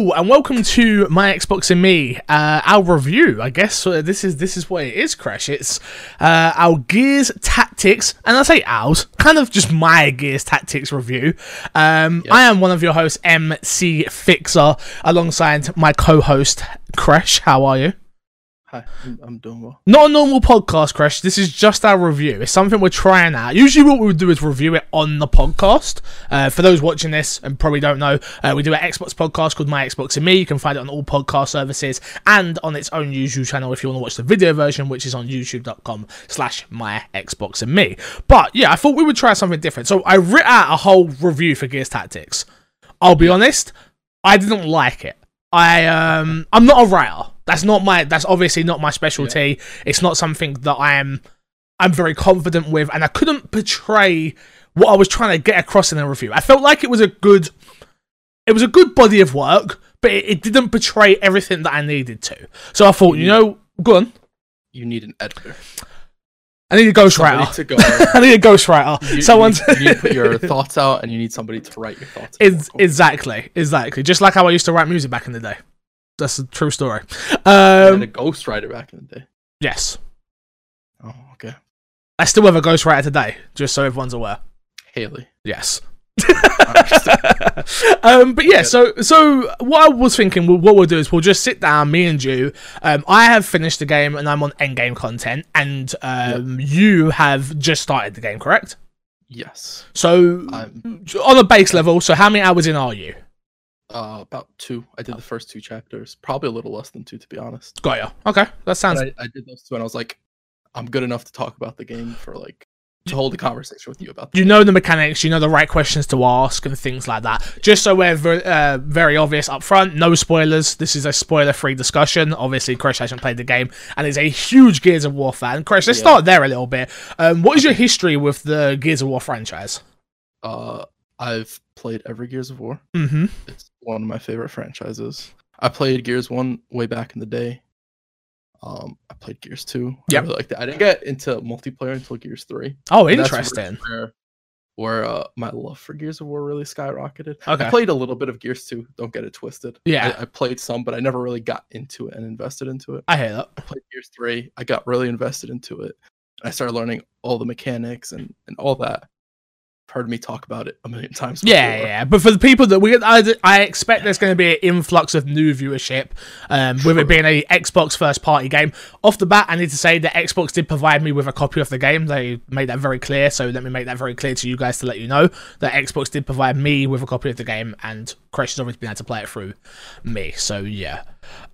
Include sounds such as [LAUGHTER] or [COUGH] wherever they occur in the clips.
Hello and welcome to my Xbox and me, uh, our review. I guess uh, this is this is what it is, Crash. It's uh, our Gears Tactics, and I say ours, kind of just my Gears Tactics review. Um, I am one of your hosts, MC Fixer, alongside my co-host Crash. How are you? Hi, I'm, doing well. Not a normal podcast, Crash. This is just our review. It's something we're trying out. Usually, what we would do is review it on the podcast. Uh, for those watching this and probably don't know, uh, we do an Xbox podcast called My Xbox and Me. You can find it on all podcast services and on its own YouTube channel if you want to watch the video version, which is on youtube.com slash My Xbox and Me. But yeah, I thought we would try something different. So I writ out a whole review for Gears Tactics. I'll be honest, I didn't like it. I um I'm not a writer. That's not my that's obviously not my specialty. It's not something that I am I'm very confident with and I couldn't portray what I was trying to get across in the review. I felt like it was a good it was a good body of work, but it, it didn't portray everything that I needed to. So I thought, you know, go on. You need an editor. I need a ghostwriter. to go. [LAUGHS] I need a ghostwriter. You, Someone you, need, you need to put your [LAUGHS] thoughts out, and you need somebody to write your thoughts. Exactly, exactly. Just like how I used to write music back in the day. That's a true story. I had Um, a ghostwriter back in the day. yes. Oh, okay. I still have a ghostwriter today, just so everyone's aware. Haley. Yes. [LAUGHS] um, but yeah, so so what I was thinking, what we'll do is we'll just sit down, me and you. Um, I have finished the game and I'm on end game content, and um, you have just started the game, correct? Yes. So I'm on a base level, so how many hours in are you? Uh, about two. I did the first two chapters. Probably a little less than two, to be honest. Got ya. Okay, that sounds I, I did those two, and I was like, I'm good enough to talk about the game for like to hold a conversation with you about. The you know the mechanics, you know the right questions to ask, and things like that. Just so we're ver- uh, very obvious up front, no spoilers. This is a spoiler-free discussion. Obviously, Chris hasn't played the game and is a huge Gears of War fan. Chris, let's Yeah. start there a little bit. Um, what is your history with the Gears of War franchise? Uh, I've played every Gears of War. Mm-hmm. It's one of my favorite franchises. I played Gears One way back in the day. Um, I played Gears Two. Yeah, I really liked it. I didn't get into multiplayer until Gears Three. Oh, interesting. Where, where uh, my love for Gears of War really skyrocketed. Okay. I played a little bit of Gears Two. Don't get it twisted. Yeah. I, I played some, but I never really got into it and invested into it. I hear that. I played Gears Three. I got really invested into it. I started learning all the mechanics and and all that. Heard me talk about it a million times. Yeah, before. yeah, but for the people that we, I, I expect there's going to be an influx of new viewership, um, with it being a Xbox first party game. Off the bat, I need to say that Xbox did provide me with a copy of the game. They made that very clear, so let me make that very clear to you guys to let you know that Xbox did provide me with a copy of the game, and Crash has always been able to play it through me. So yeah,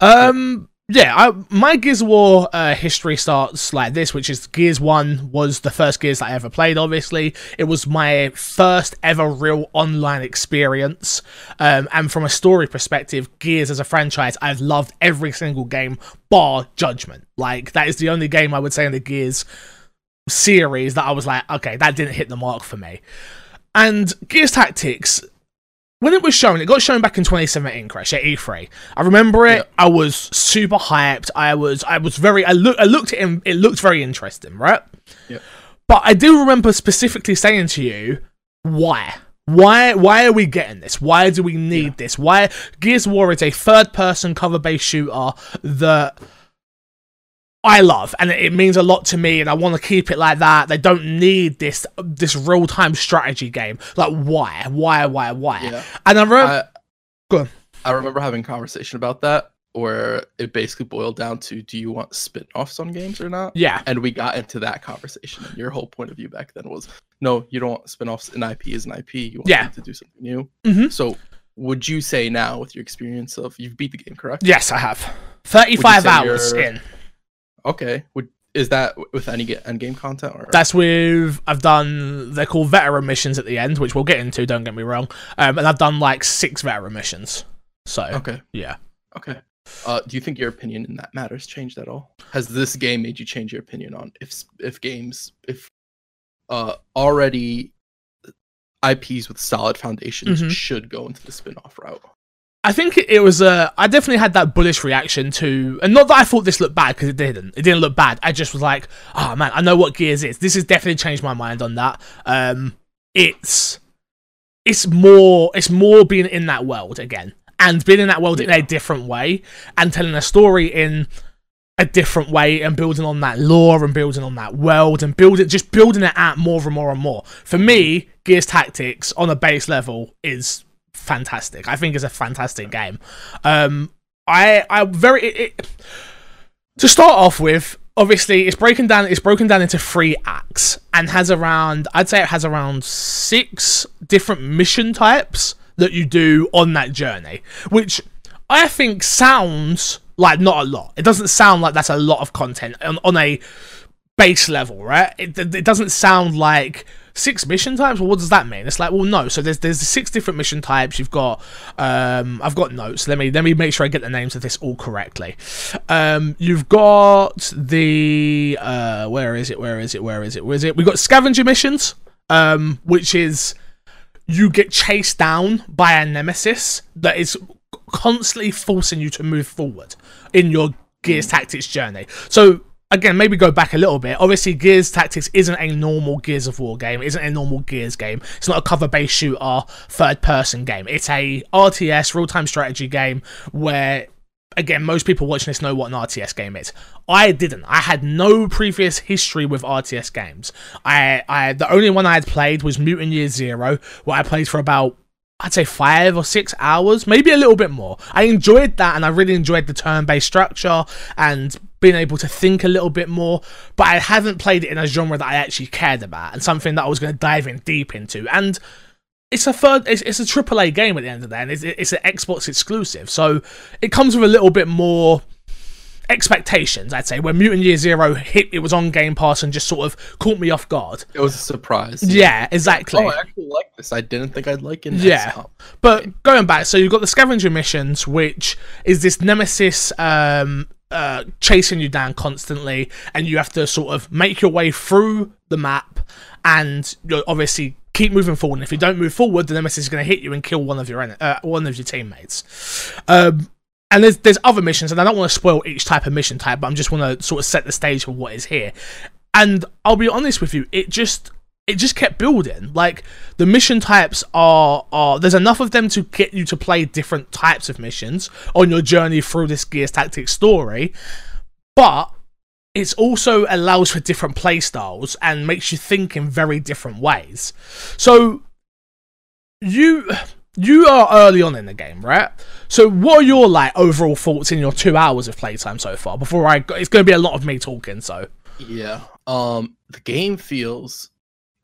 um. Yeah, I, my Gears of War uh, history starts like this, which is Gears 1 was the first Gears that I ever played, obviously. It was my first ever real online experience. Um, and from a story perspective, Gears as a franchise, I've loved every single game bar Judgment. Like, that is the only game I would say in the Gears series that I was like, okay, that didn't hit the mark for me. And Gears Tactics, when it was shown, it got shown back in 2017, Crash at E3. I remember it. Yeah. I was super hyped. I was, I was very, I look, I looked at him. It looked very interesting, right? Yeah. But I do remember specifically saying to you, why? Why why are we getting this? Why do we need this? Why Gears of War is a third person cover based shooter that I love and it means a lot to me and I want to keep it like that. They don't need this this real time strategy game. Like why? Why why why? Yeah. And I remember I. I remember having a conversation about that where it basically boiled down to do you want spin-offs on games or not? yeah. And we got into that conversation. And your whole point of view back then was no, you don't want spin-offs. An IP is an IP. You want Yeah. to do something new. Mhm. So would you say now with your experience of you've beat the game, correct? Yes, I have. 35 hours in. Okay. Would is that with any end game content or That's with I've done they're called veteran missions at the end, which we'll get into, don't get me wrong. Um, and I've done like six veteran missions. So okay? yeah. Okay. Uh, do you think your opinion in that matters changed at all? Has this game made you change your opinion on if if games if uh already IPs with solid foundations Mhm. should go into the spin-off route? I think it, was uh, I definitely had that bullish reaction to, and not that I thought this looked bad because it didn't. It didn't look bad. I just was like, oh man, I know what Gears is. This has definitely changed my mind on that. Um, it's it's more it's more being in that world again. and being in that world in a different way and telling a story in a different way and building on that lore and building on that world and building just building it out more and more and more. For me, Gears Tactics on a base level is fantastic. I think it's a fantastic game. Um, I I very it, it, to start off with. Obviously, it's broken down. It's broken down into three acts and has around. I'd say it has around six different mission types that you do on that journey, which I think sounds like not a lot. It doesn't sound like that's a lot of content on, on a base level, right? It, it doesn't sound like six mission types. Well, what does that mean? It's like, well, no. So there's there's six different mission types. You've got, um, I've got notes. Let me let me make sure I get the names of this all correctly. Um, you've got the uh, where is it? Where is it? Where is it? Where is it? We've got scavenger missions, um, which is you get chased down by a nemesis that is constantly forcing you to move forward in your Gears Tactics journey. So again, maybe go back a little bit. Obviously, Gears Tactics isn't a normal Gears of War game. It isn't a normal Gears game. It's not a cover-based shooter, third-person game. It's a RTS real-time strategy game where, again, most people watching this know what an RTS game is. I didn't. I had no previous history with RTS games. I, I, the only one I had played was Mutant Year Zero, where I played for about I'd say five or six hours, maybe a little bit more. I enjoyed that and I really enjoyed the turn based structure and being able to think a little bit more, but I haven't played it in a genre that I actually cared about and something that I was going to dive in deep into. And it's a third, it's, it's a AAA game at the end of the day, and it's, it's an Xbox exclusive, so it comes with a little bit more expectations, I'd say. When Mutant Year Zero hit, it was on Game Pass and just sort of caught me off guard. It was a surprise. Yeah, exactly. Oh, I actually like this. I didn't think I'd like it. Yeah, but going back, so you've got the scavenger missions, which is this nemesis um, uh, chasing you down constantly, and you have to sort of make your way through the map, and you obviously keep moving forward. And if you don't move forward, the nemesis is going to hit you and kill one of your uh, one of your teammates. Um, and there's there's other missions, and I don't want to spoil each type of mission type, but I'm just want to sort of set the stage for what is here. And I'll be honest with you, it just it just kept building. Like the mission types are are there's enough of them to get you to play different types of missions on your journey through this Gears Tactics story, but it also allows for different playstyles and makes you think in very different ways. So you you are early on in the game, right? So, what are your like overall thoughts in your two hours of playtime so far? Before I, go, it's going to be a lot of me talking. So, yeah, um, the game feels.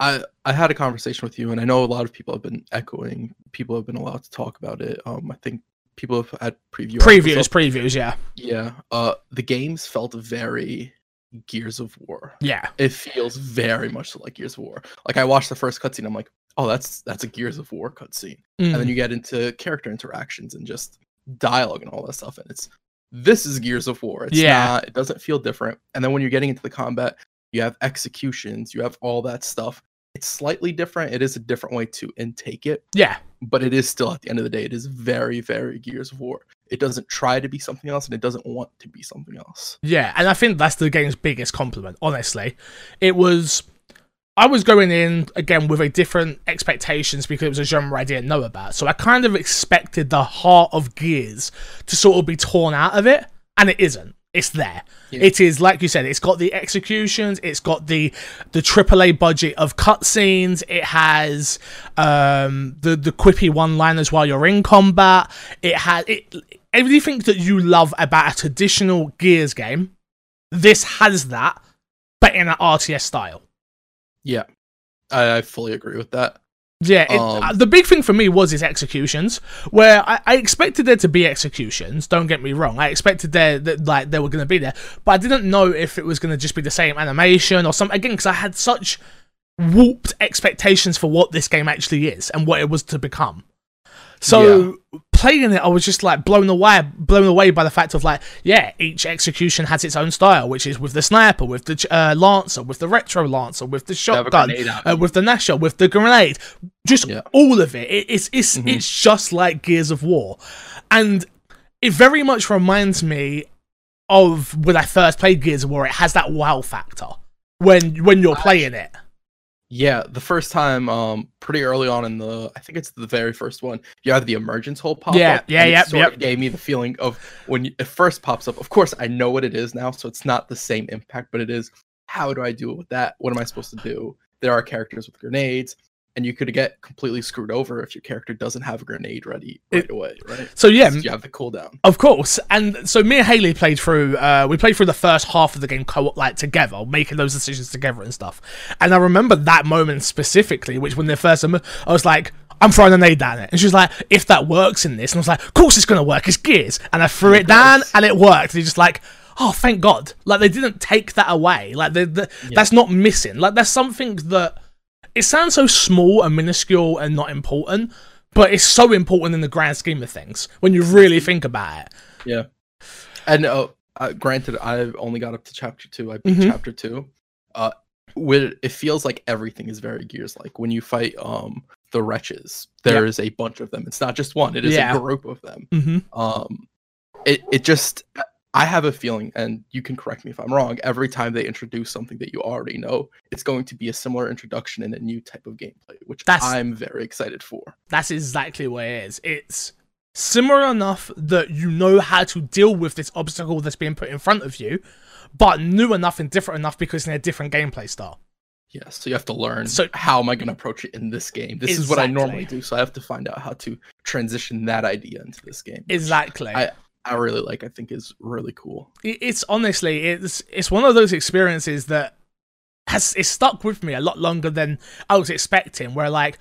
I I had a conversation with you, and I know a lot of people have been echoing. People have been allowed to talk about it. Um, I think people have had preview previews, episodes. previews, yeah, yeah. Uh, the games felt very Gears of War. Yeah, it feels very much like Gears of War. Like I watched the first cutscene, I'm like, oh, that's that's a Gears of War cutscene, mm. and then mm. you get into character interactions and just dialogue and all that stuff, and it's this is Gears of War. It's yeah. not. It doesn't feel different. And then when you're getting into the combat, you have executions, you have all that stuff. It's slightly different. It is a different way to intake it. Yeah. But it is still at the end of the day, it is very, very Gears of War. It doesn't try to be something else and it doesn't want to be something else. Yeah, and I think that's the game's biggest compliment, honestly. It was I was going in again with a different expectations because it was a genre I didn't know about. So I kind of expected the heart of Gears to sort of be torn out of it, and it isn't. It's there. Yeah. It is like you said. It's got the executions. It's got the the AAA budget of cutscenes. It has um, the the quippy one liners while you're in combat. It has it everything that you love about a traditional Gears game. This has that, but in an RTS style. Yeah, I, I fully agree with that. Yeah, it, um, uh, the big thing for me was his executions, where I, I, expected there to be executions. Don't get me wrong, I expected there that like they were going to be there, but I didn't know if it was going to just be the same animation or something. Again, because I had such warped expectations for what this game actually is and what it was to become. So yeah. Playing it, I was just like blown away, blown away by the fact of like, yeah, each execution has its own style, which is with the sniper, with the uh, lancer, with the retro lancer, with the shotgun, uh, with the Gnasher, with the grenade, just yeah. all of it. it it's it's mm-hmm. it's just like Gears of War, and it very much reminds me of when I first played Gears of War. It has that wow factor when when you're playing it. Yeah, the first time, um, pretty early on in the, I think it's the very first one, you have the emergence hole pop Yeah, up. yeah, and it yep, sort yep. of gave me the feeling of when you, it first pops up. Of course, I know what it is now, so it's not the same impact, but it is. How do I deal with that? What am I supposed to do? There are characters with grenades, and you could get completely screwed over if your character doesn't have a grenade ready right It- away, right? So yeah, you have the cooldown. Of course, and so me and Haley played through. Uh, we played through the first half of the game co-op, like together, making those decisions together and stuff. And I remember that moment specifically, which when they first, I was like, "I'm throwing a nade down it," and she was like, "If that works in this," and I was like, "Of course it's gonna work. It's gears." And I threw it down, course. and it worked. And you're just like. Oh, thank God! Like they didn't take that away. Like they, the, that's not missing. Like there's something that it sounds so small and minuscule and not important, but it's so important in the grand scheme of things when you really think about it. Yeah. And uh, uh, granted, I've only got up to chapter two. I beat Mhm. chapter two. Uh, with it feels like everything is very gears like when you fight um the wretches. There is a bunch of them. It's not just one. It is Yeah. a group of them. Mm-hmm. Um, it it just. I have a feeling, and you can correct me if I'm wrong. Every time they introduce something that you already know, it's going to be a similar introduction in a new type of gameplay, which That's- I'm very excited for. That's exactly what it is. It's similar enough that you know how to deal with this obstacle that's being put in front of you, but new enough and different enough because in a different gameplay style. Yes, so you have to learn So- how am I going to approach it in this game. This is what I normally do, so I have to find out how to transition that idea into this game. Exactly. I I really like. I think is really cool. it's honestly it's it's one of those experiences that has it's stuck with me a lot longer than I was expecting. Where like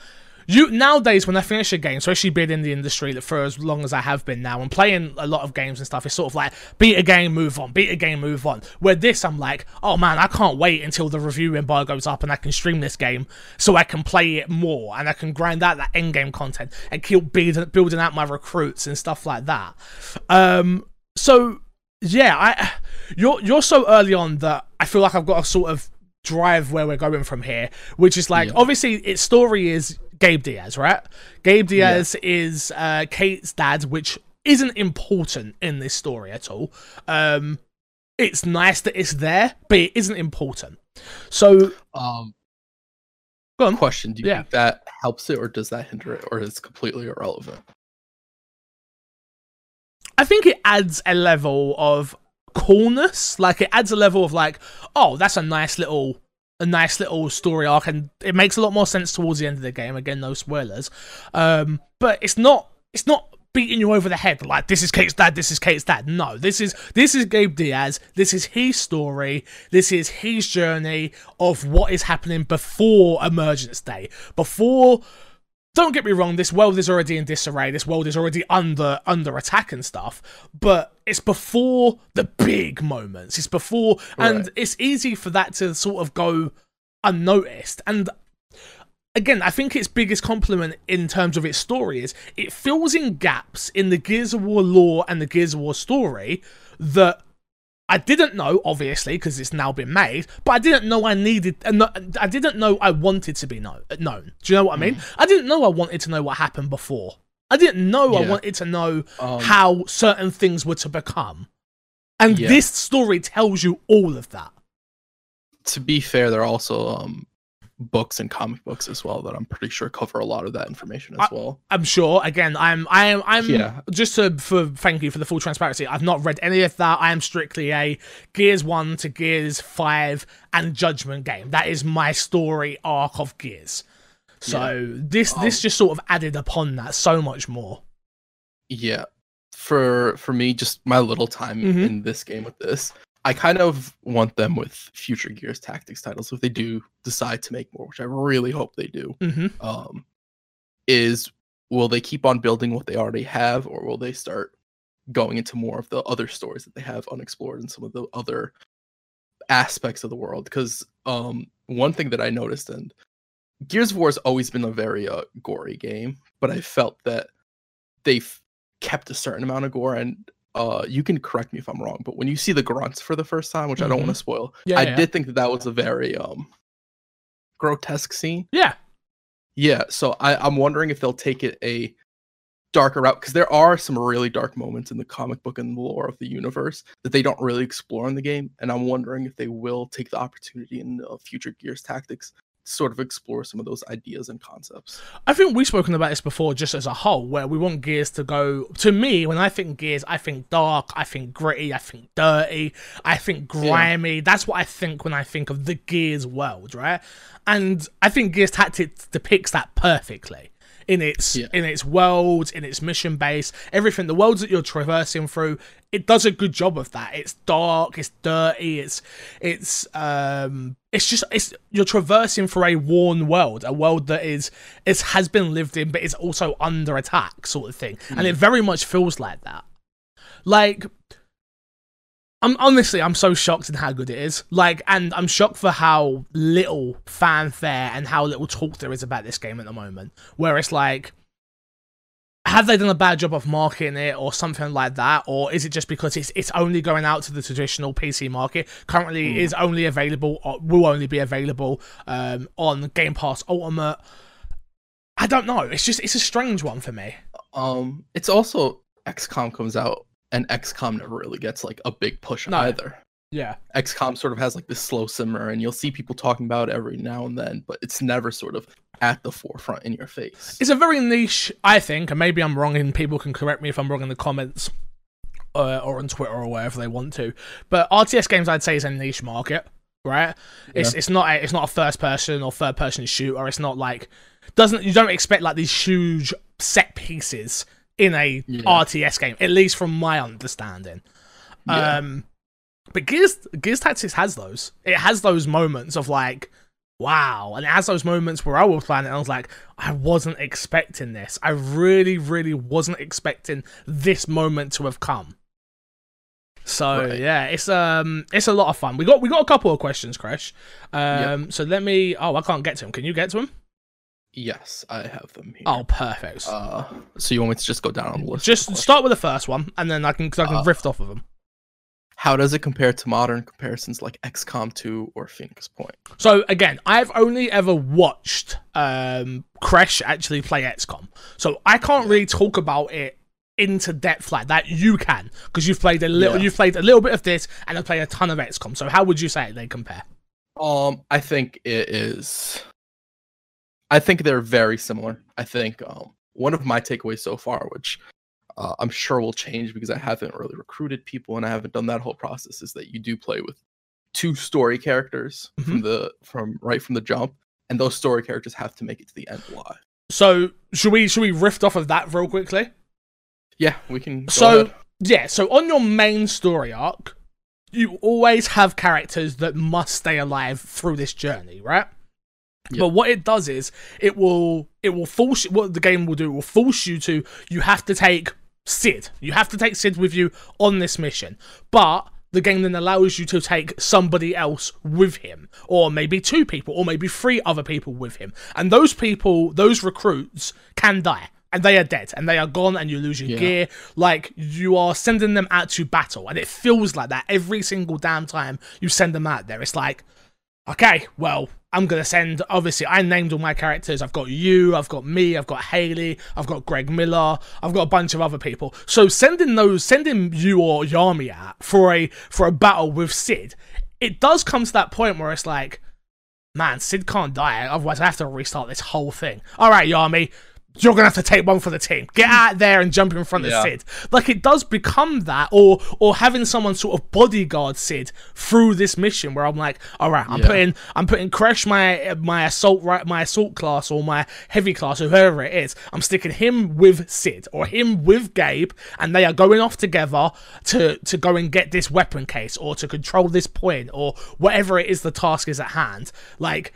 you nowadays when I finish a game, especially being in the industry for as long as I have been now and playing a lot of games and stuff, it's sort of like beat a game, move on, beat a game, move on. Where this I'm like, oh man, I can't wait until the review embargo's up and I can stream this game so I can play it more and I can grind out that end game content and keep building building out my recruits and stuff like that. Um so yeah, I you're you're so early on that I feel like I've got to sort of drive where we're going from here, which is like Yeah. obviously its story is Gabe Diaz, right? Gabe Diaz is uh, Kait's dad, which isn't important in this story at all. Um, it's nice that it's there, but it isn't important. So Um, go on. question: Do you Yeah. think that helps it, or does that hinder it, or is it completely irrelevant? I think it adds a level of coolness. Like it adds a level of like, oh, that's a nice little a nice little story arc and it makes a lot more sense towards the end of the game. Again, no spoilers. Um, but it's not it's not beating you over the head like this is Kait's dad, this is Kait's dad. No, this is this is Gabe Diaz. This is his story. This is his journey of what is happening before Emergence Day. Before don't get me wrong, this world is already in disarray. This world is already under under attack and stuff. But it's before the big moments. It's before, and Right. it's easy for that to sort of go unnoticed. And again, I think its biggest compliment in terms of its story is it fills in gaps in the Gears of War lore and the Gears of War story that I didn't know, obviously, because it's now been made, but I didn't know I needed, uh, I didn't know I wanted to be know, known. Do you know what I mean? I didn't know I wanted to know what happened before. I didn't know I wanted to know Um, how certain things were to become. And Yeah. this story tells you all of that. to be fair, they're also um books and comic books as well that I'm pretty sure cover a lot of that information as I- well. I'm sure. Again, I'm, I am, I'm. Yeah. Just to for thank you for the full transparency. I've not read any of that. I am strictly a Gears One to Gears Five and Judgment game. That is my story arc of Gears. So this this Um, just sort of added upon that so much more. Yeah. For for me, just my little time Mhm. in this game with this, I kind of want them with future Gears Tactics titles if they do decide to make more, which I really hope they do. hmm Um, is will they keep on building what they already have, or will they start going into more of the other stories that they have unexplored and some of the other aspects of the world? Because um, one thing that I noticed and Gears of War has always been a very uh, gory game, but I felt that they've kept a certain amount of gore and uh, you can correct me if I'm wrong, but when you see the grunts for the first time, which I don't want to spoil, Mm-hmm. Yeah, I yeah. did think that that was a very um grotesque scene. Yeah. Yeah, so I, I'm wondering if they'll take it a darker route because there are some really dark moments in the comic book and the lore of the universe that they don't really explore in the game, and I'm wondering if they will take the opportunity in uh, future Gears Tactics sort of explore some of those ideas and concepts. I think we've spoken about this before, just as a whole, where we want Gears to go. To me, when I think Gears, I think dark, I think gritty, I think dirty, I think grimy. Yeah. That's what I think when I think of the Gears world, right? And I think Gears Tactics depicts that perfectly in its yeah. in its world, in its mission base, everything. The worlds that you're traversing through, it does a good job of that. It's dark, it's dirty, it's it's um it's just it's you're traversing for a worn world, a world that is it has been lived in, but it's also under attack, sort of thing. Mm. And it mm. very much feels like that. Like I'm honestly, I'm so shocked in how good it is. Like, and I'm shocked for how little fanfare and how little talk there is about this game at the moment. Where it's like, have they done a bad job of marketing it or something like that, or is it just because it's it's only going out to the traditional PC market? Currently, mm. is only available, or will only be available um, on Game Pass Ultimate. I don't know. It's just it's a strange one for me. Um, it's also XCOM comes out and XCOM never really gets like a big push no. either. Yeah. XCOM sort of has like this slow simmer and you'll see people talking about it every now and then, but it's never sort of at the forefront in your face. It's a very niche, I think, and maybe I'm wrong and people can correct me if I'm wrong in the comments uh, or on Twitter or wherever they want to. But RTS games I'd say is a niche market, right? Yeah. It's it's not a, it's not a first person or third person shooter. Or it's not like doesn't you don't expect like these huge set pieces in a yeah. RTS game, at least from my understanding. Yeah. Um, but Gears Gears Tactics has those. It has those moments of like, wow, and it has those moments where I was playing it and I was like, I wasn't expecting this. I really, really wasn't expecting this moment to have come. So right. yeah, it's um it's a lot of fun. We got we got a couple of questions, Crash. Um, yep. so let me. Oh, I can't get to him. Can you get to them? Yes, I have them here. Oh, perfect. Uh, so you want me to just go down on the list? Just start with the first one, and then I can I can uh, riff off of them. How does it compare to modern comparisons like XCOM 2 or Phoenix Point? So again, I've only ever watched um Crash actually play XCOM, so I can't really talk about it into depth like that. You can because you've played a little, yeah. you've played a little bit of this, and I've played a ton of XCOM. So how would you say they compare? Um, I think it is I think they're very similar. I think um, one of my takeaways so far, which uh, I'm sure will change because I haven't really recruited people and I haven't done that whole process, is that you do play with two story characters mm-hmm. from the from right from the jump, and those story characters have to make it to the end alive. So should we should we riff off of that real quickly? Yeah, we can. so ahead. yeah, so on your main story arc, you always have characters that must stay alive through this journey, right? But what it does is it will it will force what the game will do it will force you to you have to take Sid. You have to take Sid with you on this mission. But the game then allows you to take somebody else with him, or maybe two people, or maybe three other people with him. And those people, those recruits, can die. And they are dead, and they are gone, and you lose your yeah. gear. Like, you are sending them out to battle, and it feels like that every single damn time you send them out there. It's like, okay, well, I'm gonna send. Obviously, I named all my characters. I've got you. I've got me. I've got Haley. I've got Greg Miller. I've got a bunch of other people. So sending those, sending you or Yami out for a for a battle with Sid, it does come to that point where it's like, man, Sid can't die. Otherwise, I have to restart this whole thing. All right, Yami, you're gonna have to take one for the team. Get mm. out there and jump in front yeah. of Sid. Like it does become that, or or having someone sort of bodyguard Sid through this mission where I'm like, all right, I'm yeah. putting I'm putting Crash my my assault right my assault class or my heavy class or whoever it is. I'm sticking him with Sid or him with Gabe, and they are going off together to to go and get this weapon case or to control this point or whatever it is the task is at hand. Like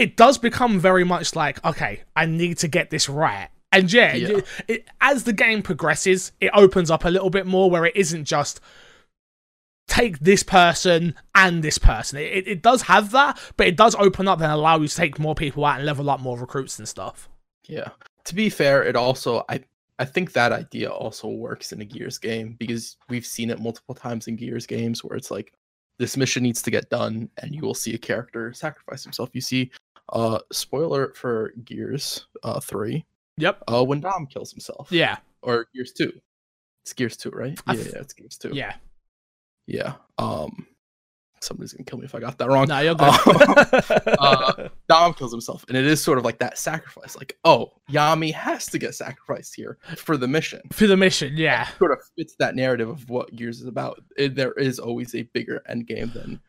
it does become very much like, okay, I need to get this right. And yeah, yeah. It, it, as the game progresses, it opens up a little bit more where it isn't just take this person and this person. It, it does have that, but it does open up and allow you to take more people out and level up more recruits and stuff. Yeah. To be fair, it also I I think that idea also works in a Gears game because we've seen it multiple times in Gears games where it's like this mission needs to get done and you will see a character sacrifice himself. You see uh, spoiler for Gears uh three. Yep. Uh, when Dom kills himself. Yeah. Or Gears two. It's Gears two, right? yeah, yeah, it's Gears two. Yeah. Yeah. Um, somebody's gonna kill me if I got that wrong. No, you're good. [LAUGHS] uh, Dom kills himself, and it is sort of like that sacrifice. Like, oh, Yami has to get sacrificed here for the mission. For the mission, yeah. Sort of fits that narrative of what Gears is about. It, there is always a bigger end game than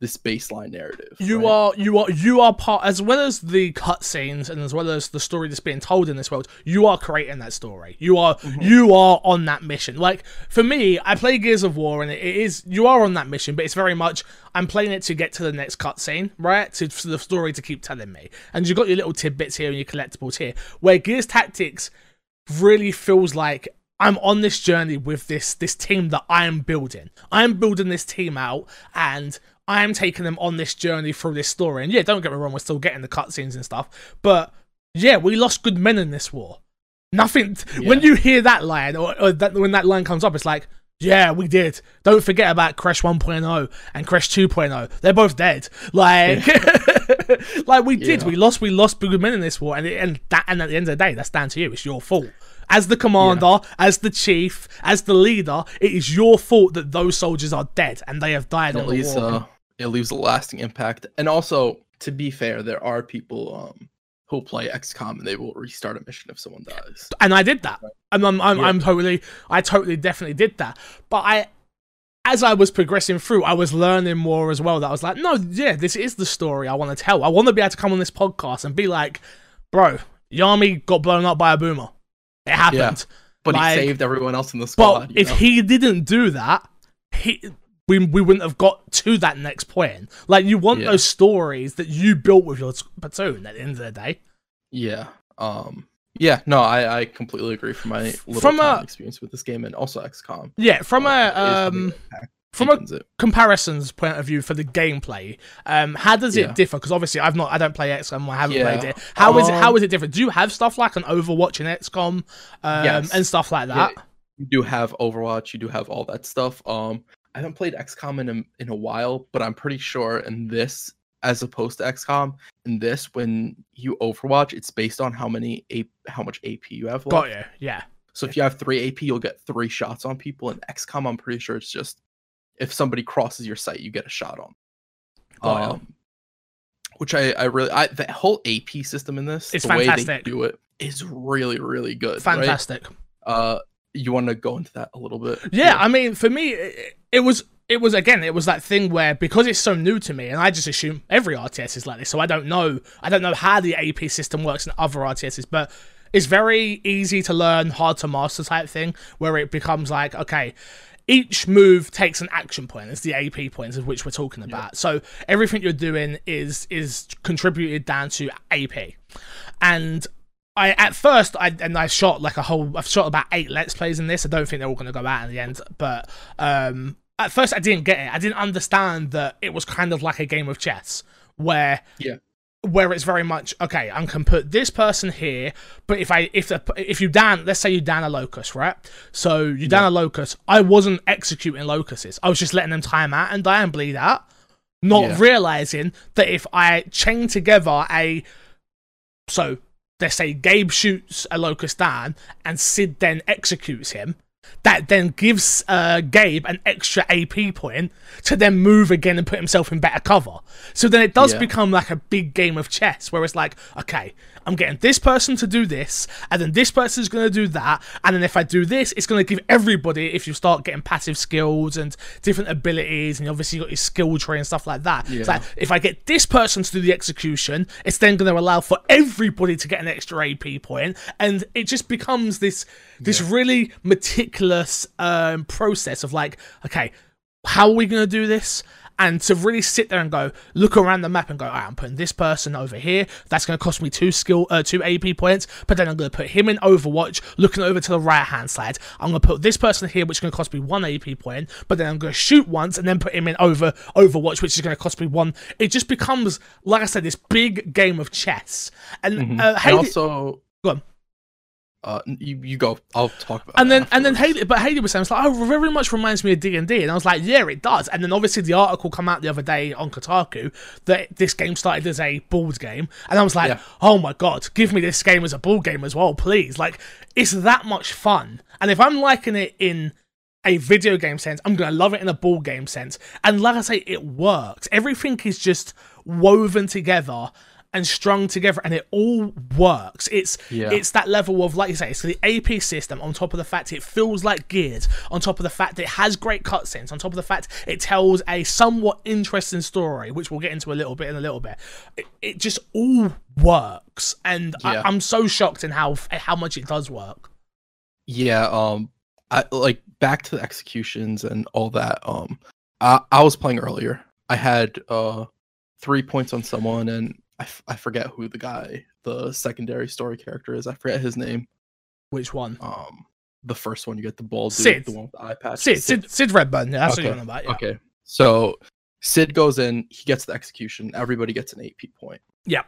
this baseline narrative. You right? are you are you are part as well as the cutscenes and as well as the story that's being told in this world. You are creating that story. You are Mhm. you are on that mission. Like for me, I play Gears of War and it is you are on that mission, but it's very much I'm playing it to get to the next cutscene, right? To for the story to keep telling me. And you've got your little tidbits here and your collectibles here. Where Gears Tactics really feels like I'm on this journey with this this team that I am building. I'm building this team out and I am taking them on this journey through this story. And yeah, don't get me wrong, we're still getting the cutscenes and stuff. But yeah, we lost good men in this war. Nothing. [LAUGHS] When Yeah. you hear that line, or, or that, when that line comes up, it's like, yeah, we did. Don't forget about Crash 1.0 and Crash 2.0. They're both dead. Like, [LAUGHS] like we did. Yeah. We lost. We lost good men in this war, and it, and that. And at the end of the day, that's down to you. It's your fault. As the commander, as the chief, as the leader, it is your fault that those soldiers are dead and they have died on at the least war. uh, it leaves a lasting impact. And also, to be fair, there are people um who play XCOM and they will restart a mission if someone dies. and I did that. And I'm, I'm, Yeah. I'm totally, I totally, definitely did that. But I, as I was progressing through, I was learning more as well. That I was like, no, yeah, this is the story I want to tell. I want to be able to come on this podcast and be like, bro, Yami got blown up by a boomer. It happened. But Like- he saved everyone else in the squad. But if know? he didn't do that, he. We, we wouldn't have got to that next point. Like you want Yeah. those stories that you built with your platoon at the end of the day. Yeah. Um. Yeah. No, I I completely agree from my little From a- experience with this game and also XCOM. Yeah, from uh, a um, from a it. comparisons point of view for the gameplay, um, how does it Yeah. differ? Because obviously I've not, I don't play XCOM, I haven't Yeah. played it. How is it? How Um, is it different? Do you have stuff like an Overwatch and XCOM, um, Yes. and stuff like that? Yeah, you do have Overwatch, you do have all that stuff. Um, I haven't played XCOM in a, in a while, but I'm pretty sure in this, as opposed to XCOM, in this, when you Overwatch, it's based on how many a how much AP you have. Got Left. you. Yeah. So if you have three AP, you'll get three shots on people. In XCOM, I'm pretty sure it's just if somebody crosses your sight, you get a shot on. Got. Um, which I I really I the whole AP system in this, It's the way fantastic. they do it is really really good. right? Fantastic. Uh, you want to go into that a little bit? Yeah, I mean, for me, it, it was it was again, it was that thing where because it's so new to me, and I just assume every RTS is like this, so I don't know, I don't know how the AP system works in other RTSs, but it's very easy to learn, hard to master type thing, where it becomes like, okay. Each move takes an action point. It's the AP points of which we're talking about. So everything you're doing is is contributed down to AP. And I at first I and I shot like a whole I've shot about eight let's plays in this. I don't think they're all gonna go out in the end, but um at first I didn't get it. I didn't understand that it was kind of like a game of chess where Yeah. where it's very much okay. I can put this person here, but if I if the, if you down let's say you down a locust, right? So you down a locust. I wasn't executing locusts. I was just letting them time out and die and bleed out, not Yeah. realizing that if I chain together a so let's say Gabe shoots a locust down and Sid then executes him. That then gives uh, Gabe an extra AP point to then move again and put himself in better cover. So then it does Yeah. become like a big game of chess where it's like, okay, I'm getting this person to do this, and then this person's going to do that, and then if I do this, it's going to give everybody, if you start getting passive skills and different abilities, and obviously you got your skill tree and stuff like that. It's like, if I get this person to do the execution, it's then going to allow for everybody to get an extra AP point, and it just becomes this this really meticulous um, process of like, okay, how are we going to do this? And to really sit there and go, look around the map and go, right, I'm putting this person over here. That's going to cost me two skill, uh, two AP points. But then I'm going to put him in Overwatch, looking over to the right hand side. I'm going to put this person here, which is going to cost me one AP point. But then I'm going to shoot once and then put him in over Overwatch, which is going to cost me one. It just becomes, like I said, this big game of chess. And Mhm. uh, and also, Go on. Uh, you you go. I'll talk about. and then and then afterwards. Haley, but Haley was saying it's like, oh, very much reminds me of D and D, and I was like, yeah, it does. And then obviously the article come out the other day on Kotaku that this game started as a board game, and I was like, Yeah. oh my god, give me this game as a board game as well, please. Like it's that much fun, and if I'm liking it in a video game sense. I'm gonna love it in a board game sense. And like I say, it works. Everything is just woven together and strung together and it all works. It's Yeah. it's that level of like you say, it's the AP system on top of the fact it feels like geared, on top of the fact it has great cutscenes, on top of the fact it tells a somewhat interesting story, which we'll get into a little bit in a little bit. It, it just all works, and Yeah. I, I'm so shocked in how how much it does work. Yeah, um I like back to the executions and all that. Um I, I was playing earlier. I had uh 3 points on someone and I, f- I forget who the guy, the secondary story character is. I forget his name. Which one? Um the first one you get the bald dude, Sid. the one with the eye patch. Sid, Sid, Sid Redburn. Yeah, that's what Okay, you're about. Yeah. Okay. So Sid goes in, he gets the execution, everybody gets an AP point. Yeah.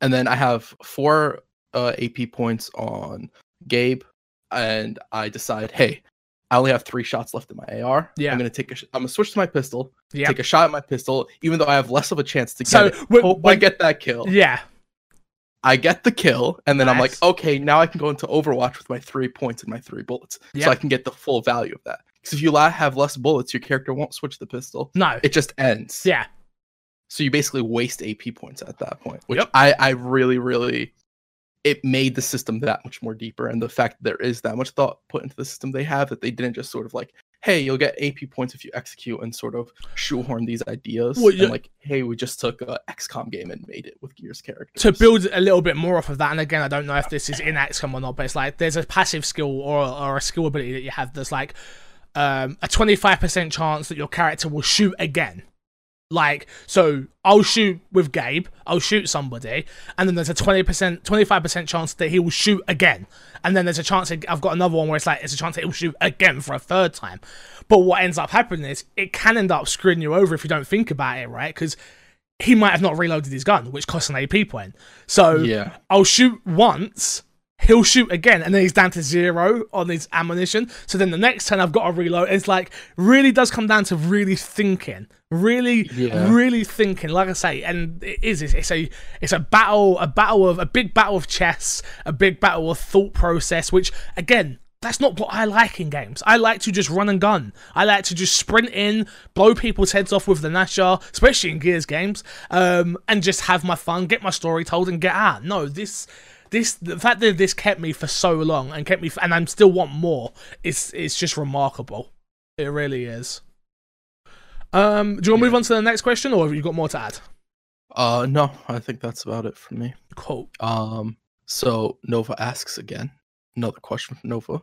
And then I have four uh, AP points on Gabe, and I decide, hey, I only have three shots left in my AR. Yeah. I'm gonna take a. Sh- I'm gonna switch to my pistol. Yeah. Take a shot at my pistol, even though I have less of a chance to get So it. when- Hope I get that kill. Yeah. I get the kill, and then I'm like, okay, now I can go into Overwatch with my three points and my three bullets, Yeah. so I can get the full value of that. Because if you have less bullets, your character won't switch the pistol. No. It just ends. Yeah. So you basically waste AP points at that point, which Yep. I, I really, really, it made the system that much more deeper. And the fact that there is that much thought put into the system they have that they didn't just sort of like, hey, you'll get AP points if you execute and sort of shoehorn these ideas. Well, and like, hey, we just took a XCOM game and made it with Gears characters. to build a little bit more off of that, and again, I don't know if this is in XCOM or not, but it's like there's a passive skill or, or a skill ability that you have that's like um, a 25% chance that your character will shoot again. Like, so I'll shoot with Gabe, I'll shoot somebody, and then there's a 20%, 25% chance that he will shoot again. And then there's a chance that I've got another one where it's like, it's a chance that he'll shoot again for a third time. But what ends up happening is it can end up screwing you over if you don't think about it, right? Because he might have not reloaded his gun, which costs an AP point. So yeah. I'll shoot once, he'll shoot again, and then he's down to zero on his ammunition. So then the next turn I've got to reload. It's like really does come down to really thinking, really, Yeah. really thinking. Like I say, and it is it's, it's a it's a battle, a battle of a big battle of chess, a big battle of thought process. Which again. That's not what I like in games. I like to just run and gun. I like to just sprint in, blow people's heads off with the Gnasher, especially in Gears games, um, and just have my fun, get my story told, and get out. No, this this the fact that this kept me for so long and kept me f- and I'm still want more is it's just remarkable. It really is. Um, do you want to move on to the next question, or have you got more to add? Uh, no, I think that's about it for me. Cool. Um, so Nova asks again, another question from Nova.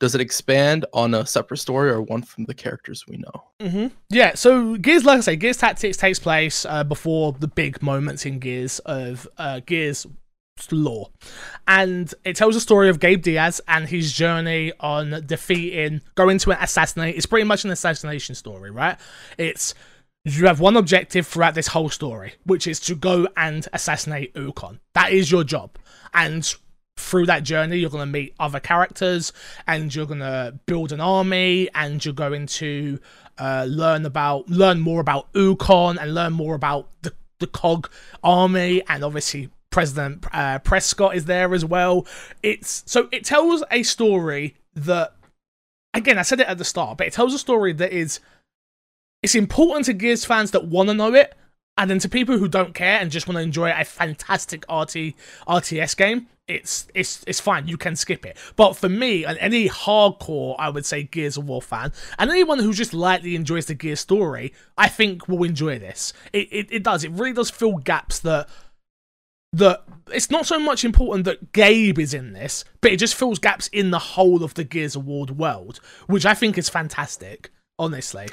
Does it expand on a separate story or one from the characters we know? Mm-hmm. Yeah, so Gears, like I say, Gears Tactics takes place uh, before the big moments in Gears of uh, Gears lore, and it tells the story of Gabe Diaz and his journey on defeating, going to assassinate. It's pretty much an assassination story, right? It's you have one objective throughout this whole story, which is to go and assassinate Ukkon. That is your job, and through that journey, you're going to meet other characters and you're going to build an army and you're going to uh, learn about learn more about Ukkon and learn more about the, the cog army and obviously President uh, Prescott is there as well. It's so it tells a story that again I said it at the start, but it tells a story that is it's important to Gears fans that want to know it, and then to people who don't care and just want to enjoy a fantastic RT RTS game, it's it's it's fine. You can skip it. But for me and any hardcore, I would say Gears of War fan, and anyone who just lightly enjoys the Gears story, I think will enjoy this. It it, it does. It really does fill gaps that that it's not so much important that Gabe is in this, but it just fills gaps in the whole of the Gears of War world, which I think is fantastic. Honestly.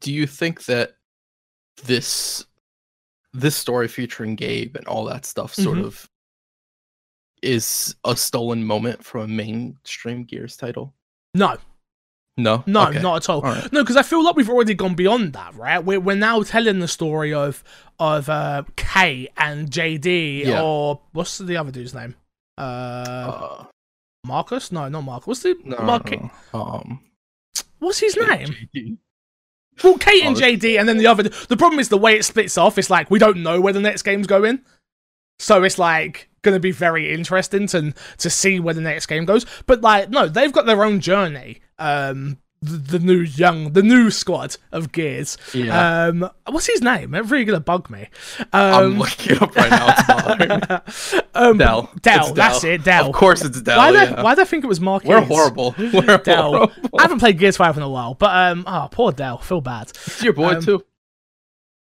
Do you think that this this story featuring Gabe and all that stuff sort Mhm. of is a stolen moment from a mainstream Gears title? No, No, no, Okay. not at all. All right. No, because I feel like we've already gone beyond that, right? We're, we're now telling the story of of uh, Kait and JD, Yeah. or what's the other dude's name? Uh, Uh, Marcus? No, not Marcus. What's the no, Mark-. Um, What's his name? JD. Well, Kait and JD, and then the other. The problem is the way it splits off. It's like we don't know where the next game's going, so it's like going to be very interesting to to see where the next game goes. But like, no, they've got their own journey, um the, the new young the new squad of Gears. Yeah. Um, what's his name? It's really gonna bug me. I'm Um, looking it up right now. It's [LAUGHS] bothering me. um, Del. Del, that's it, Del. Of course, it's Del. why yeah. why did I think it was Mark? We're horrible. [LAUGHS] We're Del. horrible. I haven't played Gears Five in a while, but um, oh poor Del, feel bad. It's your boy Um, too.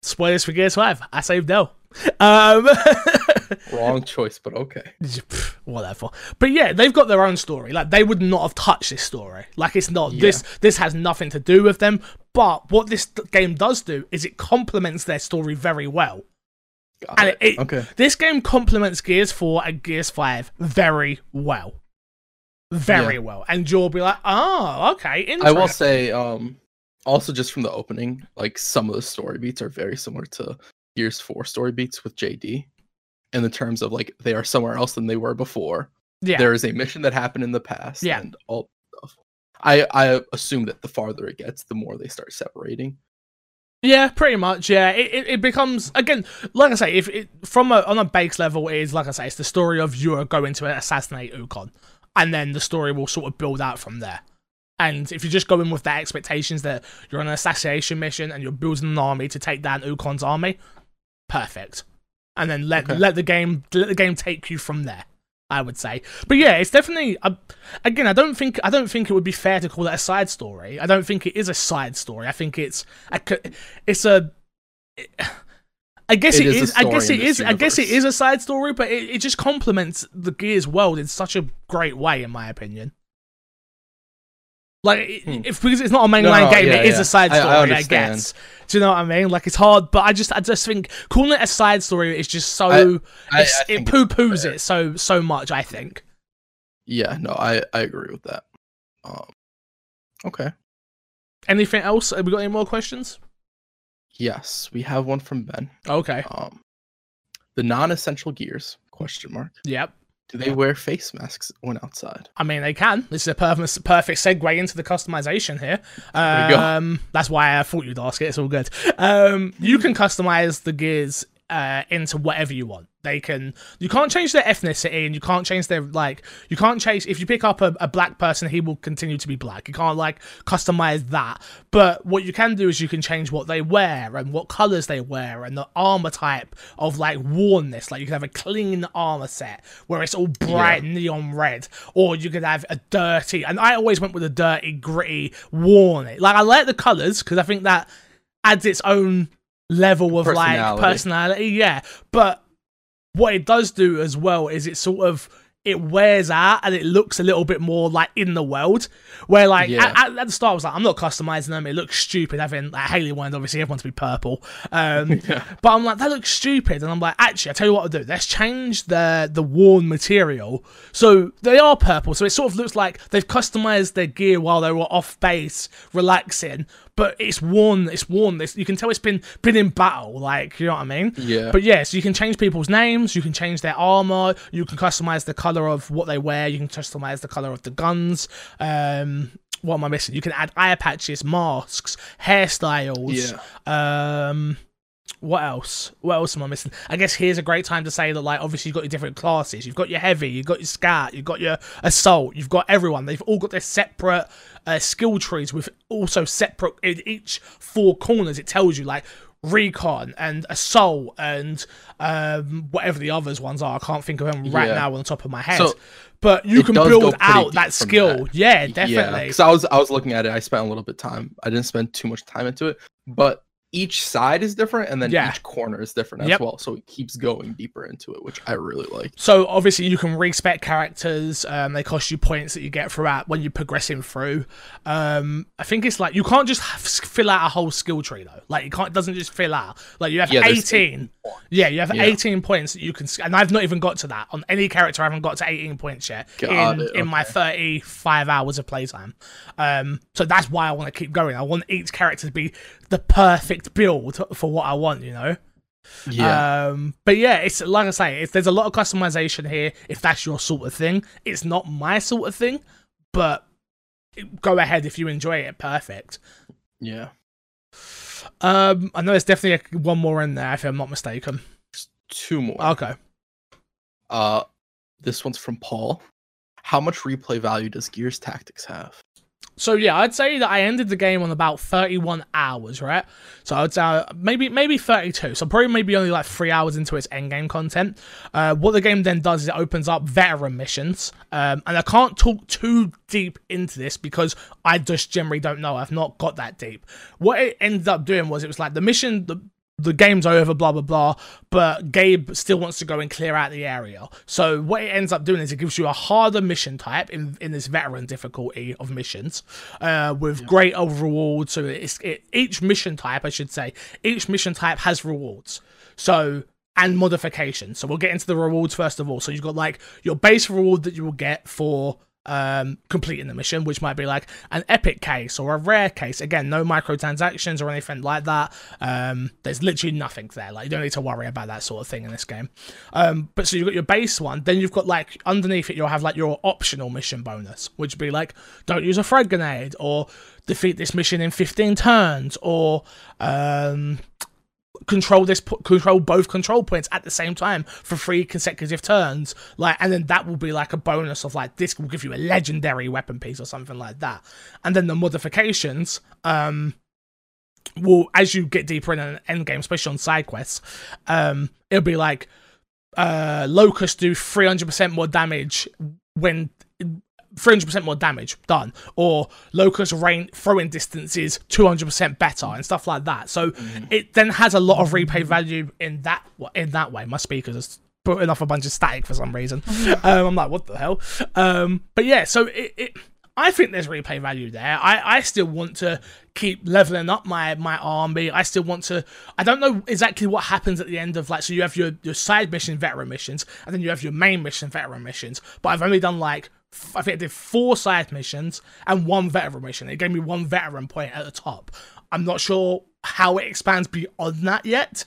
Spoilers for Gears Five. I saved Del. Um, [LAUGHS] [LAUGHS] Wrong choice, but okay. [LAUGHS] whatever. But yeah, they've got their own story. Like they would not have touched this story. Like it's not Yeah. this. This has nothing to do with them. But what this game does do is it complements their story very well. Got And it. it, okay. this game complements Gears 4 and Gears 5 very well. Very well. And you'll be like, oh, okay, I will say, um, also just from the opening, like some of the story beats are very similar to Gears 4 story beats with JD. In the terms of like they are somewhere else than they were before. yeah. There is a mission that happened in the past Yeah. and all stuff. I I assume that the farther it gets, the more they start separating. Yeah, pretty much. Yeah, it, it, it becomes again, like I say, if it from a on a base level, it is like I say, it's the story of you are going to assassinate Ukkon, and then the story will sort of build out from there. And if you just go in with the expectations that you're on an assassination mission and you're building an army to take down Ukkon's army, perfect. And then let Okay. let the game let the game take you from there. I would say, but yeah, it's definitely uh, again. I don't think I don't think it would be fair to call it a side story. I don't think it is a side story. I think it's a, it's a. I guess It it is a is. I guess it is. this I guess it universe. is a side story, but it, it just complements the Gears world in such a great way, in my opinion. Like, Hmm. if because it's not a mainline no, game, yeah, it is yeah. a side I- I story. I, understand. guess. Do you know what I mean? Like, it's hard, but I just, I just think calling it a side story is just so. I- I it's, it poo poos it so so much. I think. Yeah, no, I I agree with that. Um, okay. Anything else? Have we got any more questions? Yes, we have one from Ben. Okay. Um, the non-essential gears? Question mark. Yep. Do they wear face masks when outside? I mean, they can. This is a perfect, perfect segue into the customization here. There you go. Um, that's why I thought you'd ask it. It's all good. Um, you can customize the gears uh, into whatever you want. They can. You can't change their ethnicity, and you can't change their like. You can't change if you pick up a, a black person, he will continue to be black. You can't like customize that. But what you can do is you can change what they wear and what colors they wear and the armor type of like wornness. Like you can have a clean armor set where it's all bright neon red, or you could have a dirty. And I always went with a dirty, gritty, worn. it. Like I like the colors because I think that adds its own level of like Personality. personality. Yeah, but what it does do as well is it sort of it wears out and it looks a little bit more like in the world. Where like Yeah. at, at, at the start I was like, I'm not customizing them. It looks stupid having like Haley wanted obviously everyone to be purple. Um, [LAUGHS] Yeah. but I'm like, that looks stupid. And I'm like, actually, I tell you what I'll do. Let's change the the worn material. So they are purple. So it sort of looks like they've customized their gear while they were off base, relaxing. But it's worn. It's worn. This you can tell it's been been in battle. Like you know what I mean. Yeah. But yes, you can change people's names. You can change their armor. You can customize the color of what they wear. You can customize the color of the guns. Um, what am I missing? You can add eye patches, masks, hairstyles. Um, what else? What else am I missing? I guess here's a great time to say that, like, obviously you've got your different classes. You've got your heavy, you've got your scout, you've got your assault, you've got everyone. They've all got their separate uh, skill trees with also separate in each four corners. It tells you like recon and assault and um, whatever the others ones are. I can't think of them right Yeah. now on the top of my head. So, but you can build out that skill. that. Yeah, Yeah, definitely. because I was I was looking at it. I spent a little bit of time. I didn't spend too much time into it, but each side is different, and then Yeah. each corner is different as Yep. well. So it keeps going deeper into it, which I really like. So obviously you can respec characters. Um, they cost you points that you get throughout when you're progressing through. Um, I think it's like you can't just have, fill out a whole skill tree though. Like you can't. It doesn't just fill out. Like you have Yeah, 18. Yeah, you have Yeah. 18 points that you can. And I've not even got to that on any character. I haven't got to 18 points yet in in my 35 hours of playtime. Um, so that's why I want to keep going. I want each character to be the perfect build for what I want. You know. Yeah, Um, but yeah, it's like I say, there's a lot of customization here. If that's your sort of thing, it's not my sort of thing, but go ahead if you enjoy it. Perfect. yeah. Um, I know there's definitely a, one more in there if I'm not mistaken. Two more. Okay. Uh, this one's from Paul. How much replay value does Gears Tactics have? So yeah, I'd say that I ended the game on about 31 hours, right? So I'd say uh, maybe maybe 32. So probably maybe only like three hours into its endgame content. Uh, what the game then does is it opens up veteran missions, um, and I can't talk too deep into this because I just generally don't know. I've not got that deep. What it ended up doing was it was like the mission, the the game's over, blah blah blah. But Gabe still wants to go and clear out the area. So what it ends up doing is it gives you a harder mission type in, in this veteran difficulty of missions, uh, with yeah. great rewards. So it's it, each mission type, I should say, each mission type has rewards. So and modifications. So we'll get into the rewards first of all. So you've got like your base reward that you will get for um, completing the mission, which might be like an epic case or a rare case. Again, no microtransactions or anything like that. Um, there's literally nothing there. Like you don't need to worry about that sort of thing in this game. Um, but so you've got your base one, then you've got like underneath it, you'll have like your optional mission bonus, which would be like don't use a frag grenade or defeat this mission in 15 turns or um, control this control both control points at the same time for three consecutive turns like and then that will be like a bonus of like this will give you a legendary weapon piece or something like that. And then the modifications um will as you get deeper in an end game especially on side quests um it'll be like uh locust do 300% more damage when 300% more damage done or locust rain throwing distance is 200% better and stuff like that so mm. it then has a lot of replay value in that in that way my speakers are putting off a bunch of static for some reason um, i'm like what the hell um, but yeah so it, it I think there's replay value there. I, I still want to keep leveling up my my army. I still want to. I don't know exactly what happens at the end of like. So you have your your side mission veteran missions, and then you have your main mission veteran missions. But I've only done like I think I did four side missions and one veteran mission. It gave me one veteran point at the top. I'm not sure how it expands beyond that yet.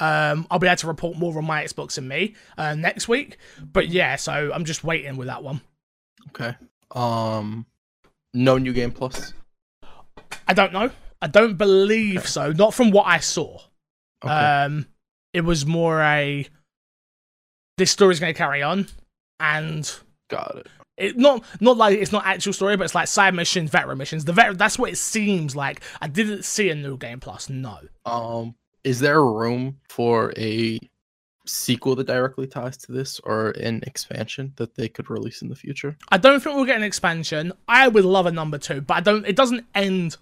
Um, I'll be able to report more on my Xbox and me uh, next week. But yeah, so I'm just waiting with that one. Okay. Um, no new game plus. I don't know. I don't believe okay. so. Not from what I saw. Okay. Um, it was more a this story's going to carry on, and got it it not not like it's not actual story, but it's like side missions, veteran missions. The vet that's what it seems like. I didn't see a new game plus. No. Um, is there room for a sequel that directly ties to this, or an expansion that they could release in the future? I don't think we'll get an expansion. I would love a number two, but I don't. It doesn't end.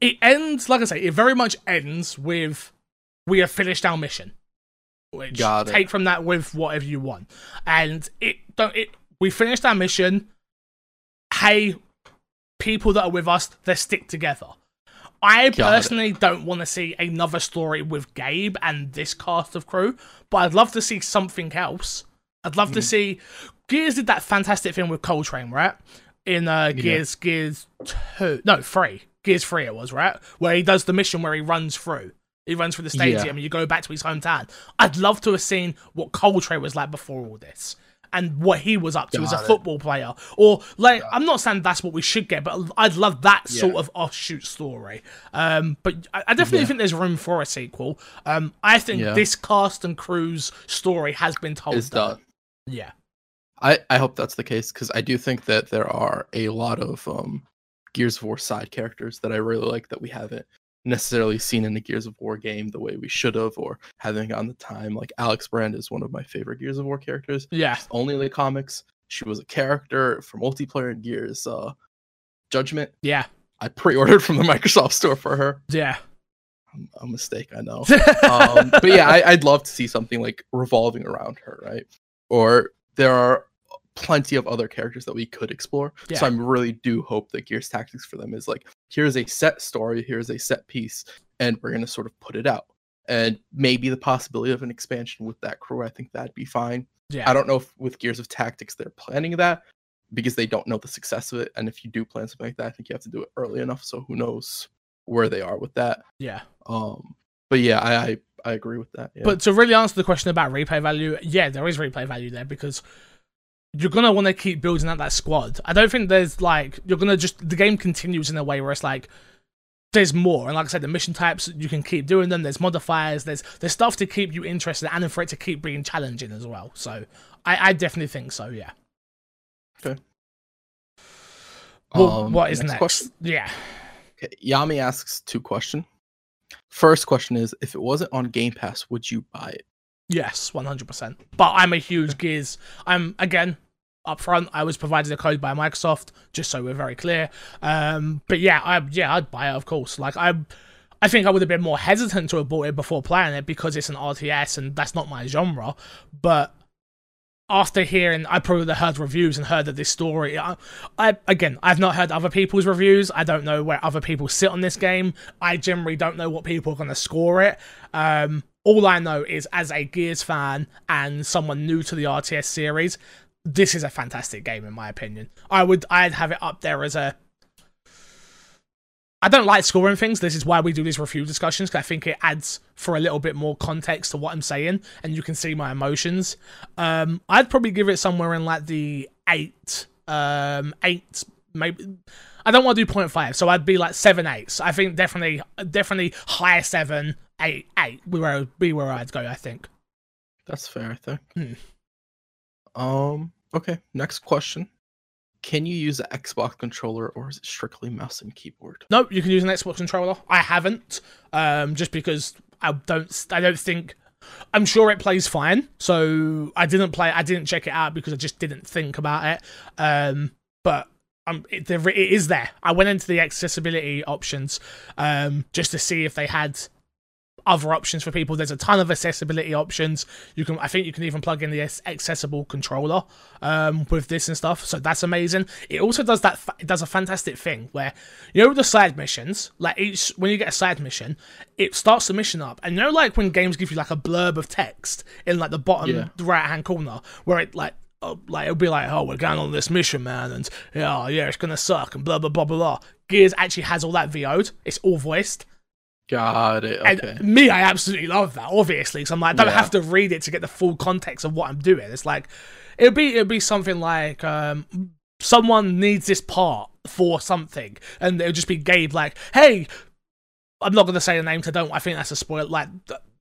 It ends, like I say, it very much ends with we have finished our mission. Which take from that with whatever you want. And it don't it we finished our mission. Hey, people that are with us, they stick together. I Got personally it. don't want to see another story with Gabe and this cast of crew, but I'd love to see something else. I'd love mm. to see Gears did that fantastic thing with Cole Train, right? In uh, Gears yeah. Gears two, no three, Gears three it was right, where he does the mission where he runs through. He runs through the stadium yeah. and you go back to his hometown. I'd love to have seen what Cole Train was like before all this and what he was up to Got as a it. football player. Or like I'm not saying that's what we should get, but I'd love that yeah. sort of offshoot story. Um, but I, I definitely yeah. think there's room for a sequel. Um, I think yeah. this cast and crew's story has been told. It's done. Yeah. I, I hope that's the case because I do think that there are a lot of um, Gears of War side characters that I really like that we haven't necessarily seen in the Gears of War game the way we should have, or having on the time. Like Alex Brand is one of my favorite Gears of War characters. Yeah, She's only in the comics. She was a character for multiplayer in Gears uh, Judgment. Yeah, I pre-ordered from the [LAUGHS] Microsoft Store for her. Yeah, a mistake, I know. [LAUGHS] um, but yeah, I, I'd love to see something like revolving around her, right? Or there are plenty of other characters that we could explore. Yeah. So I really do hope that Gears Tactics for them is like, here's a set story, here's a set piece, and we're gonna sort of put it out. And maybe the possibility of an expansion with that crew, I think that'd be fine. Yeah. I don't know if with Gears of Tactics they're planning that because they don't know the success of it. And if you do plan something like that, I think you have to do it early enough. So who knows where they are with that. Yeah. Um but yeah, I I, I agree with that. Yeah. But to really answer the question about replay value, yeah, there is replay value there because you're gonna want to keep building out that squad. I don't think there's like you're gonna just the game continues in a way where it's like there's more. And like I said, the mission types you can keep doing them. There's modifiers. There's there's stuff to keep you interested and for it to keep being challenging as well. So I, I definitely think so. Yeah. Okay. Well, Um, what is next? question? Yeah. Okay, Yami asks two questions. First question is if it wasn't on Game Pass, would you buy it? Yes, one hundred percent. But I'm a huge Gears. I'm again up front. I was provided a code by Microsoft, just so we're very clear. Um, but yeah, I yeah I'd buy it of course. Like I, I think I would have been more hesitant to have bought it before playing it because it's an RTS and that's not my genre. But after hearing, I probably heard reviews and heard of this story. I, I again, I've not heard other people's reviews. I don't know where other people sit on this game. I generally don't know what people are going to score it. Um, all I know is, as a Gears fan and someone new to the RTS series, this is a fantastic game in my opinion. I would, I'd have it up there as a. I don't like scoring things. This is why we do these review discussions because I think it adds for a little bit more context to what I'm saying, and you can see my emotions. Um, I'd probably give it somewhere in like the eight, um, eight maybe. I don't want to do 0.5, so I'd be like seven eights. I think definitely, definitely higher seven, eight, eight. Be where be where I'd go. I think. That's fair, I think. Hmm. Um. Okay. Next question: Can you use an Xbox controller, or is it strictly mouse and keyboard? No, you can use an Xbox controller. I haven't, um, just because I don't. I don't think. I'm sure it plays fine. So I didn't play. I didn't check it out because I just didn't think about it. Um, but um, it, there, it is there. I went into the accessibility options, um, just to see if they had other options for people. There's a ton of accessibility options. You can, I think, you can even plug in the accessible controller um, with this and stuff. So that's amazing. It also does that. It does a fantastic thing where you know the side missions. Like each when you get a side mission, it starts the mission up, and you know, like when games give you like a blurb of text in like the bottom Yeah. right hand corner, where it like. Oh, like it'll be like, oh, we're going on this mission, man, and yeah, yeah, it's gonna suck, and blah blah blah blah blah. Gears actually has all that VO'd. It's all voiced. Got it. Okay. And me, I absolutely love that, obviously, because I'm like, I don't Yeah. have to read it to get the full context of what I'm doing. It's like, it'd be it'd be something like, um, someone needs this part for something, and it'll just be Gabe like, hey, I'm not gonna say the name, 'cause I don't. I think that's a spoiler. Like.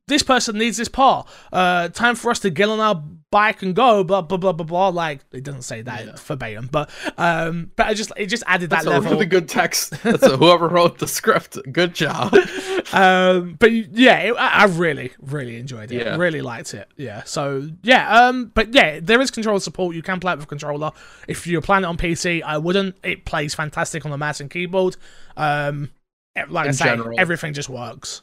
This person needs this part. Uh, time for us to get on our bike and go. Blah blah blah blah blah. Like it doesn't say that Yeah. verbatim, but um, but I just it just added that That's a level. really good text. [LAUGHS] That's a, whoever wrote the script. Good job. [LAUGHS] um but yeah it, I, I really really enjoyed it Yeah. really liked it yeah so yeah um but yeah there is controller support you can play it with controller if you're playing it on pc i wouldn't it plays fantastic on the mouse and keyboard um like i In say general. everything just works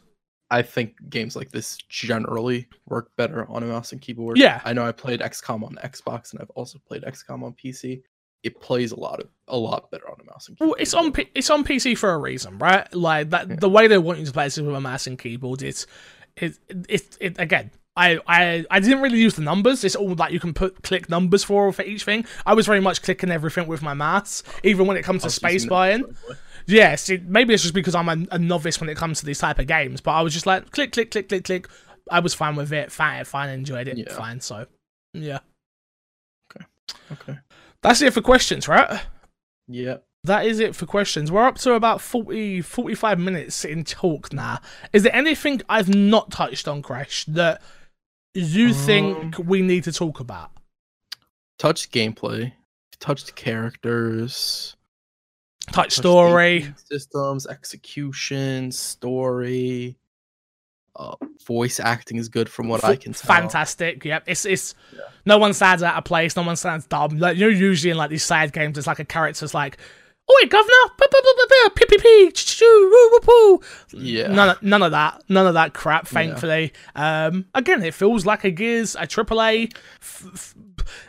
I think games like this generally work better on a mouse and keyboard. Yeah. I know I played XCOM on Xbox and I've also played XCOM on PC. It plays a lot of a lot better on a mouse and keyboard. well it's on P- it's on pc for a reason right like that Yeah. the way they want you to play this is with a mouse and keyboard it's it it, it again I, I I didn't really use the numbers. It's all like you can put click numbers for for each thing. I was very much clicking everything with my mouse, even when it comes to space buying. Yes, it, maybe it's just because I'm a, a novice when it comes to these type of games. But I was just like click, click, click, click, click. I was fine with it. Fine, fine, enjoyed it. Yeah. Fine. So, yeah, Okay. Okay. That's it for questions, right? Yeah. That is it for questions. We're up to about 40, 45 minutes in talk now. Is there anything I've not touched on, Crash, that you um, think we need to talk about? Touched gameplay, touched characters, Touch touched story. systems, execution, story. Uh, voice acting is good from what I can tell. Fantastic. Yep. It's it's Yeah. no one sounds out of place. No one sounds dumb. Like you're usually in like these side games, it's like a character's like, "Oh, wait, governor, Ba, ba, ba, ba, ba, pee pee pee, ch- ch- choo, woo, woo, poo." Yeah. None of, none of that. None of that crap. Yeah. Thankfully. Um. Again, it feels like a Gears, a f- f-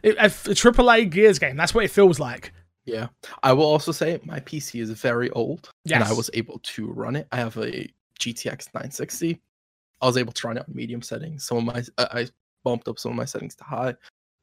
a, a AAA Gears game. That's what it feels like. Yeah. I will also say my PC is very old and I was able to run it. I have a GTX 960. I was able to run it on medium settings. Some of my I I bumped up some of my settings to high.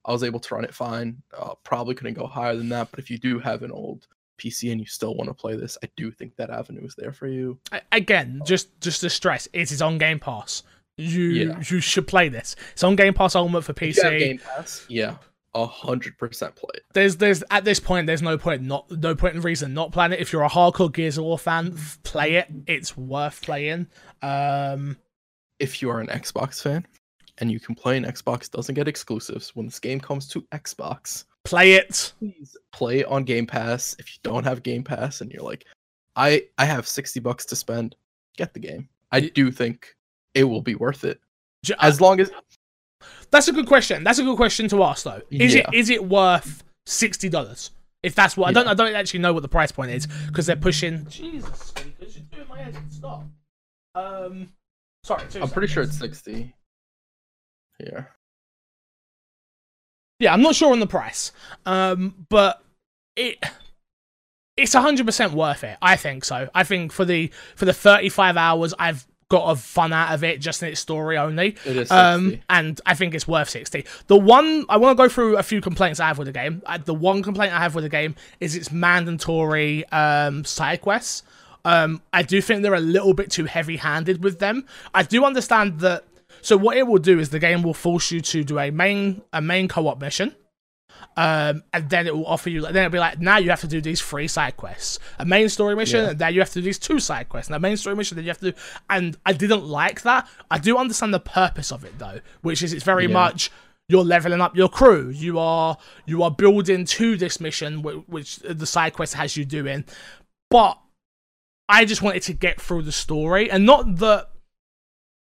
I was able to run it fine. Uh, probably couldn't go higher than that, but if you do have an old PC and you still want to play this, I do think that avenue is there for you. Again, just just to stress, it is on Game Pass. You Yeah. you should play this. It's on Game Pass Ultimate for If you have PC. Game Pass, yeah, a hundred percent play it. there's there's at this point there's no point not no point in reason not playing it. If you're a hardcore Gears of War fan, play it. It's worth playing. Um, If you are an Xbox fan and you complain Xbox doesn't get exclusives when this game comes to Xbox, play it. please play it on Game Pass. If you don't have Game Pass and you're like, I I have sixty bucks to spend, get the game. I do think it will be worth it as long as That's a good question. That's a good question to ask though. Is Yeah. it is it worth sixty dollars? If that's what I don't I don't actually know what the price point is because they're pushing. Jesus, speakers, you're doing my head. Stop. Um, sorry. two I'm pretty sure it's sixty. Here. Yeah, I'm not sure on the price. Um, but it it's hundred percent worth it. I think so. I think for the for the 35 hours I've got a fun out of it just in its story only. It is 60. Um, and I think it's worth 60. The one, I want to go through a few complaints I have with the game. Uh, the one complaint I have with the game is its mandatory um, side quests. Um, I do think they're a little bit too heavy handed with them. I do understand that. So what it will do is the game will force you to do a main a main co-op mission, um, and then it will offer you. Then it'll be like now you have to do these three side quests, a main story mission, Yeah. and then you have to do these two side quests, and a main story mission. Then you have to do. And I didn't like that. I do understand the purpose of it though, which is it's very Yeah. much you're leveling up your crew. You are you are building to this mission, whi- which the side quest has you doing. But I just wanted to get through the story, and not that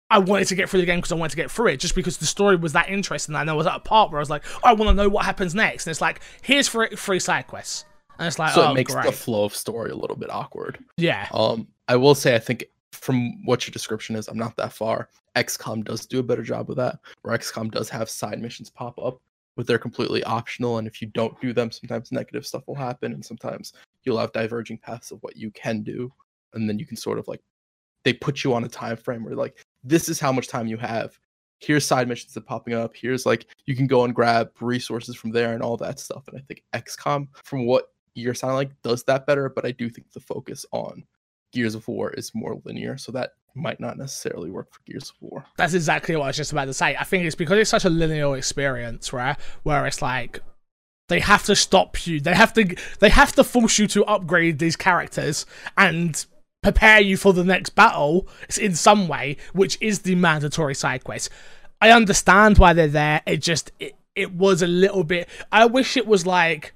I wanted to get through the game because I wanted to get through it, just because the story was that interesting. And I was at a part where I was like, I want to know what happens next. And it's like, here's three, three side quests, and it's like, so oh, it makes great. the flow of story a little bit awkward. yeah, Um, I will say I think from what your description is, I'm not that far. XCOM does do a better job with that, where XCOM does have side missions pop up, but they're completely optional. And if you don't do them, sometimes negative stuff will happen, and sometimes you'll have diverging paths of what you can do, and then you can sort of like they put you on a time frame where like this is how much time you have. Here's side missions that popping up. Here's like you can go and grab resources from there and all that stuff. And I think XCOM, from what you're sounding like, does that better. But I do think the focus on Gears of War is more linear, so that might not necessarily work for Gears of War. that's exactly what I was just about to say. I think it's because it's such a linear experience, right? Where it's like they have to stop you. They have to they have to force you to upgrade these characters and prepare you for the next battle in some way, which is the mandatory side quest. I understand why they're there. It just it, it was a little bit I wish it was like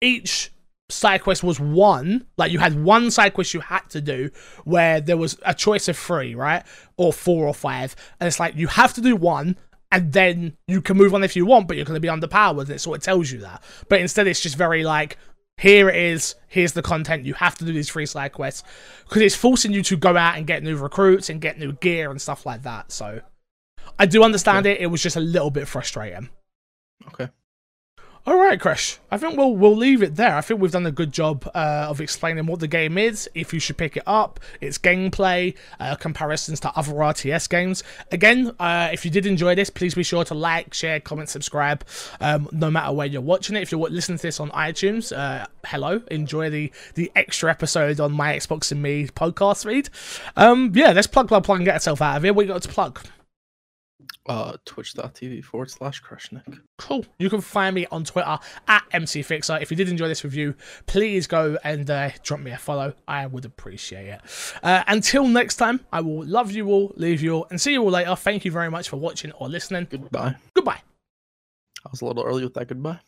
each side quest was one like you had one side quest you had to do where there was a choice of three right or four or five and it's like you have to do one and then you can move on if you want but you're going to be underpowered and it sort of tells you that but instead it's just very like here it is. Here's the content. You have to do these three side quests because it's forcing you to go out and get new recruits and get new gear and stuff like that so. I do understand it. It was just a little bit frustrating. Okay. All right, Crash. I think we'll we'll leave it there. I think we've done a good job uh, of explaining what the game is, if you should pick it up, its gameplay, uh, comparisons to other RTS games. Again, uh, if you did enjoy this, please be sure to like, share, comment, subscribe, um, no matter where you're watching it. If you're listening to this on iTunes, uh, hello, enjoy the the extra episode on my Xbox and Me podcast feed. Um, yeah, let's plug, plug, plug, and get ourselves out of here. You got to plug? Uh, twitch.tv forward slash Crushnick. Cool. You can find me on Twitter at MCFixer. If you did enjoy this review, please go and uh, drop me a follow. I would appreciate it. Uh, until next time, I will love you all, leave you all, and see you all later. Thank you very much for watching or listening. Goodbye. Goodbye. I was a little early with that goodbye.